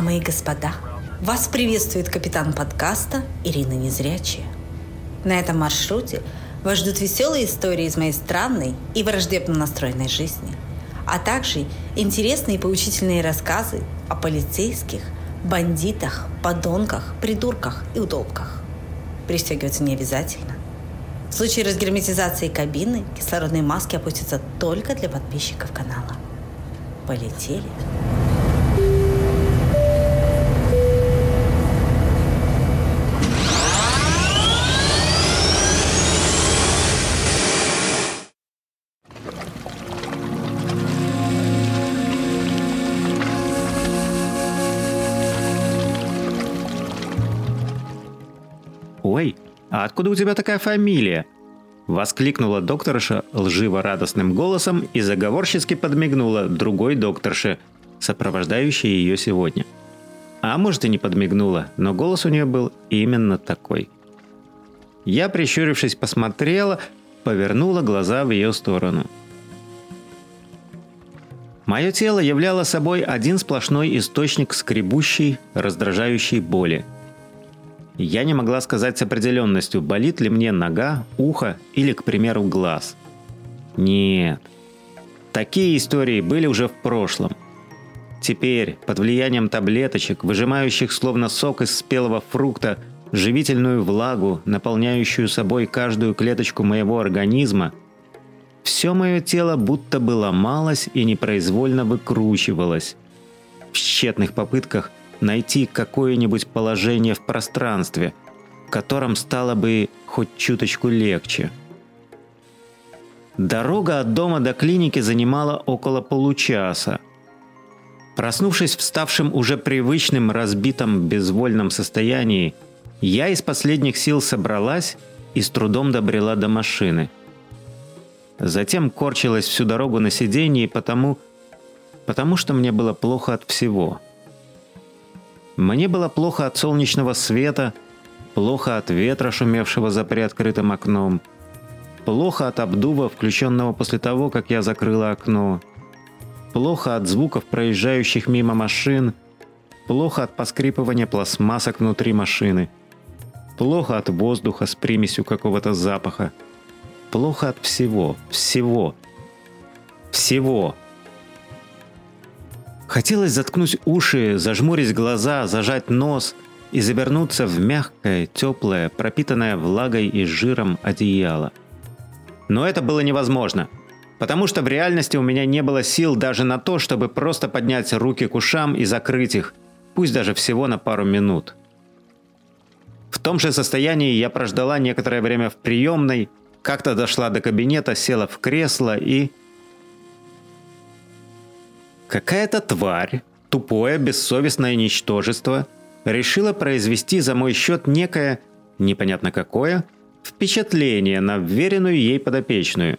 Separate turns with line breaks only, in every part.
Дамы и господа, вас приветствует капитан подкаста Ирина Незрячая. На этом маршруте вас ждут веселые истории из моей странной и враждебно настроенной жизни, а также интересные и поучительные рассказы о полицейских, бандитах, подонках, придурках и удобках. Пристегиваться не обязательно. В случае разгерметизации кабины кислородные маски опустятся только для подписчиков канала. Полетели.
«Ой, а откуда у тебя такая фамилия?» Воскликнула докторша лживо-радостным голосом и заговорчески подмигнула другой докторше, сопровождающей ее сегодня. А может и не подмигнула, но голос у нее был именно такой. Я, прищурившись, посмотрела, повернула глаза в ее сторону. Мое тело являло собой один сплошной источник скребущей, раздражающей боли – я не могла сказать с определенностью, болит ли мне нога, ухо или, к примеру, глаз. Нет. Такие истории были уже в прошлом. Теперь, под влиянием таблеточек, выжимающих словно сок из спелого фрукта, живительную влагу, наполняющую собой каждую клеточку моего организма, все мое тело будто бы ломалось и непроизвольно выкручивалось. В тщетных попытках найти какое-нибудь положение в пространстве, в котором стало бы хоть чуточку легче. Дорога от дома до клиники занимала около получаса. Проснувшись в ставшем уже привычным разбитом безвольном состоянии, я из последних сил собралась и с трудом добрела до машины. Затем корчилась всю дорогу на сиденье, потому, потому что мне было плохо от всего – мне было плохо от солнечного света, плохо от ветра, шумевшего за приоткрытым окном, плохо от обдува, включенного после того, как я закрыла окно, плохо от звуков проезжающих мимо машин, плохо от поскрипывания пластмассок внутри машины, плохо от воздуха с примесью какого-то запаха, плохо от всего, всего, всего. Хотелось заткнуть уши, зажмурить глаза, зажать нос и завернуться в мягкое, теплое, пропитанное влагой и жиром одеяло. Но это было невозможно, потому что в реальности у меня не было сил даже на то, чтобы просто поднять руки к ушам и закрыть их, пусть даже всего на пару минут. В том же состоянии я прождала некоторое время в приемной, как-то дошла до кабинета, села в кресло и Какая-то тварь, тупое, бессовестное ничтожество, решила произвести за мой счет некое, непонятно какое, впечатление на вверенную ей подопечную,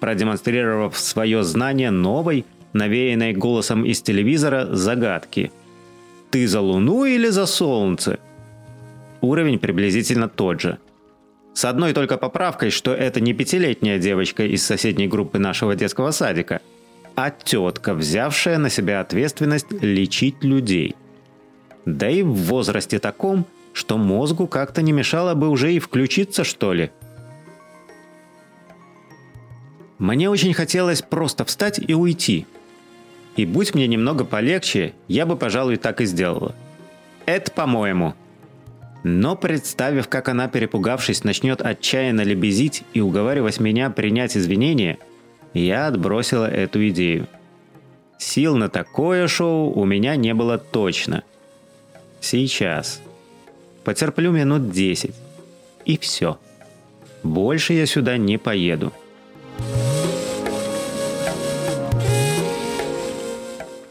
продемонстрировав свое знание новой, навеянной голосом из телевизора, загадки. «Ты за Луну или за Солнце?» Уровень приблизительно тот же. С одной только поправкой, что это не пятилетняя девочка из соседней группы нашего детского садика – а тетка, взявшая на себя ответственность лечить людей. Да и в возрасте таком, что мозгу как-то не мешало бы уже и включиться, что ли. Мне очень хотелось просто встать и уйти. И будь мне немного полегче, я бы, пожалуй, так и сделала. Это по-моему. Но представив, как она, перепугавшись, начнет отчаянно лебезить и уговаривать меня принять извинения – я отбросила эту идею. Сил на такое шоу у меня не было точно. Сейчас. Потерплю минут 10. И все. Больше я сюда не поеду.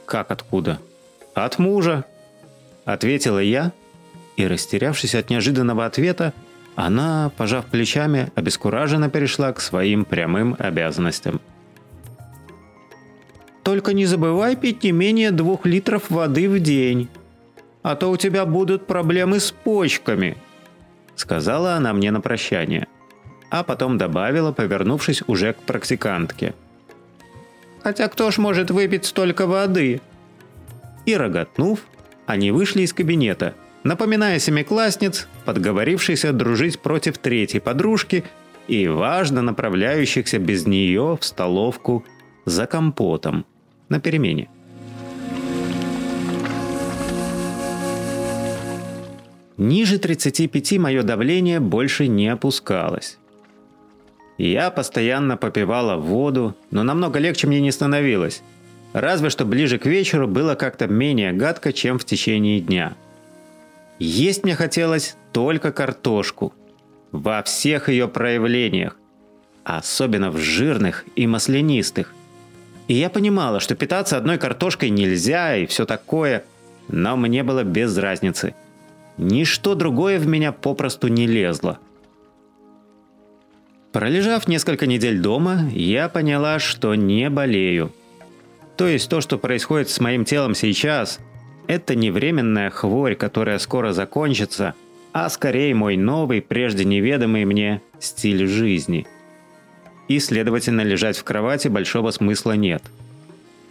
«Как откуда?» «От мужа», — ответила я, и, растерявшись от неожиданного ответа, она, пожав плечами, обескураженно перешла к своим прямым обязанностям. «Только не забывай пить не менее двух литров воды в день, а то у тебя будут проблемы с почками», сказала она мне на прощание, а потом добавила, повернувшись уже к практикантке. «Хотя кто ж может выпить столько воды?» И роготнув, они вышли из кабинета, напоминая семиклассниц, подговорившихся дружить против третьей подружки и важно направляющихся без нее в столовку за компотом на перемене. Ниже 35 мое давление больше не опускалось. Я постоянно попивала воду, но намного легче мне не становилось. Разве что ближе к вечеру было как-то менее гадко, чем в течение дня. Есть мне хотелось только картошку. Во всех ее проявлениях. Особенно в жирных и маслянистых. И я понимала, что питаться одной картошкой нельзя и все такое, но мне было без разницы. Ничто другое в меня попросту не лезло – Пролежав несколько недель дома, я поняла, что не болею. То есть то, что происходит с моим телом сейчас, это не временная хворь, которая скоро закончится, а скорее мой новый, прежде неведомый мне стиль жизни. И, следовательно, лежать в кровати большого смысла нет.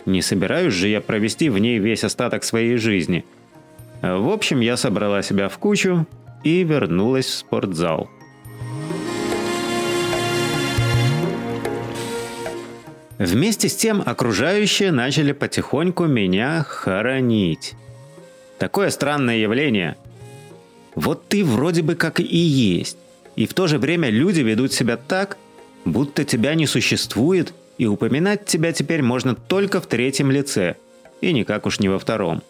Не собираюсь же я провести в ней весь остаток своей жизни. В общем, я собрала себя в кучу и вернулась в спортзал. Вместе с тем окружающие начали потихоньку меня хоронить. Такое странное явление. Вот ты вроде бы как и есть. И в то же время люди ведут себя так, будто тебя не существует, и упоминать тебя теперь можно только в третьем лице, и никак уж не во втором.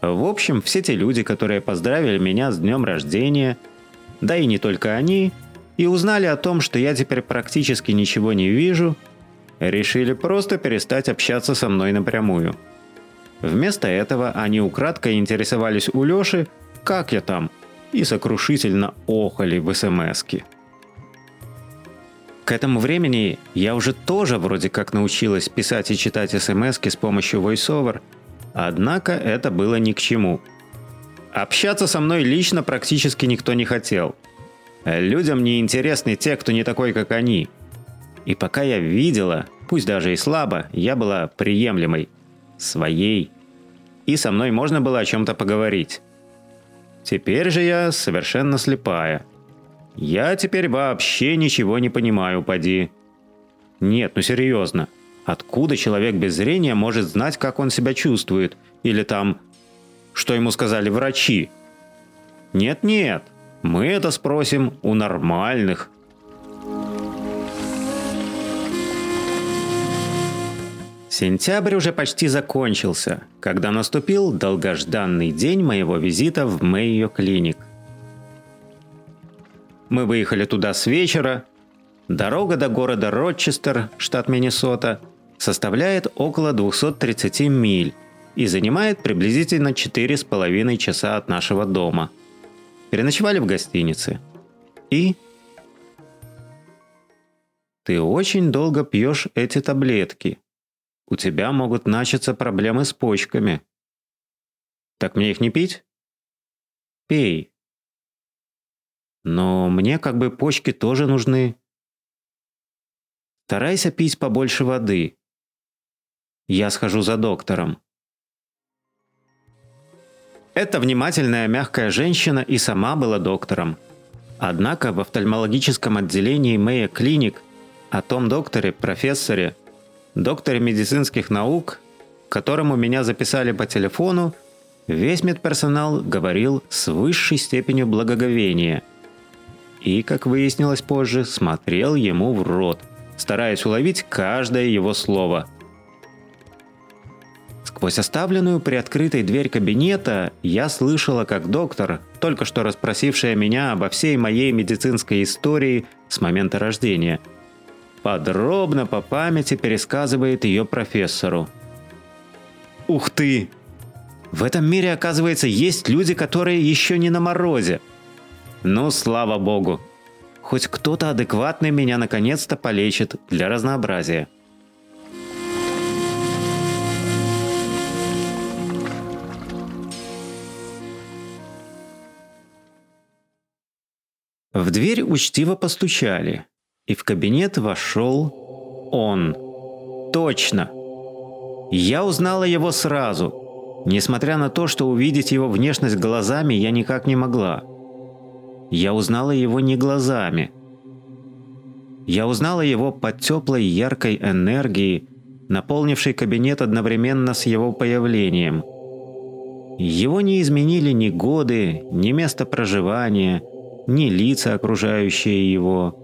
В общем, все те люди, которые поздравили меня с днем рождения, да и не только они, и узнали о том, что я теперь практически ничего не вижу – решили просто перестать общаться со мной напрямую. Вместо этого они украдкой интересовались у Лёши, как я там, и сокрушительно охали в СМСке. К этому времени я уже тоже вроде как научилась писать и читать СМСки с помощью VoiceOver, однако это было ни к чему. Общаться со мной лично практически никто не хотел. Людям не интересны те, кто не такой, как они – и пока я видела, пусть даже и слабо, я была приемлемой, своей. И со мной можно было о чем-то поговорить. Теперь же я совершенно слепая. Я теперь вообще ничего не понимаю, поди. Нет, ну серьезно. Откуда человек без зрения может знать, как он себя чувствует? Или там, что ему сказали врачи? Нет-нет, мы это спросим у нормальных, Сентябрь уже почти закончился, когда наступил долгожданный день моего визита в Мэйо Клиник. Мы выехали туда с вечера. Дорога до города Рочестер, штат Миннесота, составляет около 230 миль и занимает приблизительно 4,5 часа от нашего дома. Переночевали в гостинице. И... Ты очень долго пьешь эти таблетки, у тебя могут начаться проблемы с почками. Так мне их не пить? Пей. Но мне как бы почки тоже нужны. Старайся пить побольше воды. Я схожу за доктором. Эта внимательная мягкая женщина и сама была доктором. Однако в офтальмологическом отделении Мэя Клиник о том докторе, профессоре, докторе медицинских наук, которому меня записали по телефону, весь медперсонал говорил с высшей степенью благоговения. И, как выяснилось позже, смотрел ему в рот, стараясь уловить каждое его слово. Сквозь оставленную приоткрытой дверь кабинета я слышала, как доктор, только что расспросившая меня обо всей моей медицинской истории с момента рождения – подробно по памяти пересказывает ее профессору. Ух ты! В этом мире, оказывается, есть люди, которые еще не на морозе. Ну, слава богу. Хоть кто-то адекватный меня наконец-то полечит для разнообразия. В дверь учтиво постучали – и в кабинет вошел он. Точно. Я узнала его сразу. Несмотря на то, что увидеть его внешность глазами я никак не могла. Я узнала его не глазами. Я узнала его по теплой яркой энергии, наполнившей кабинет одновременно с его появлением. Его не изменили ни годы, ни место проживания, ни лица, окружающие его.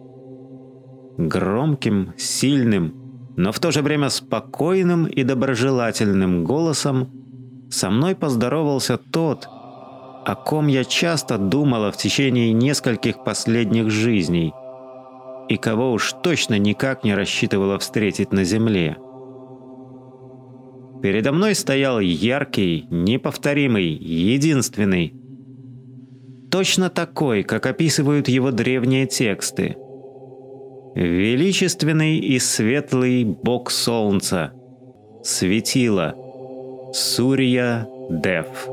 Громким, сильным, но в то же время спокойным и доброжелательным голосом со мной поздоровался тот, о ком я часто думала в течение нескольких последних жизней и кого уж точно никак не рассчитывала встретить на земле. Передо мной стоял яркий, неповторимый, единственный. Точно такой, как описывают его древние тексты. Величественный и светлый бог солнца. Светило. Сурья Дев.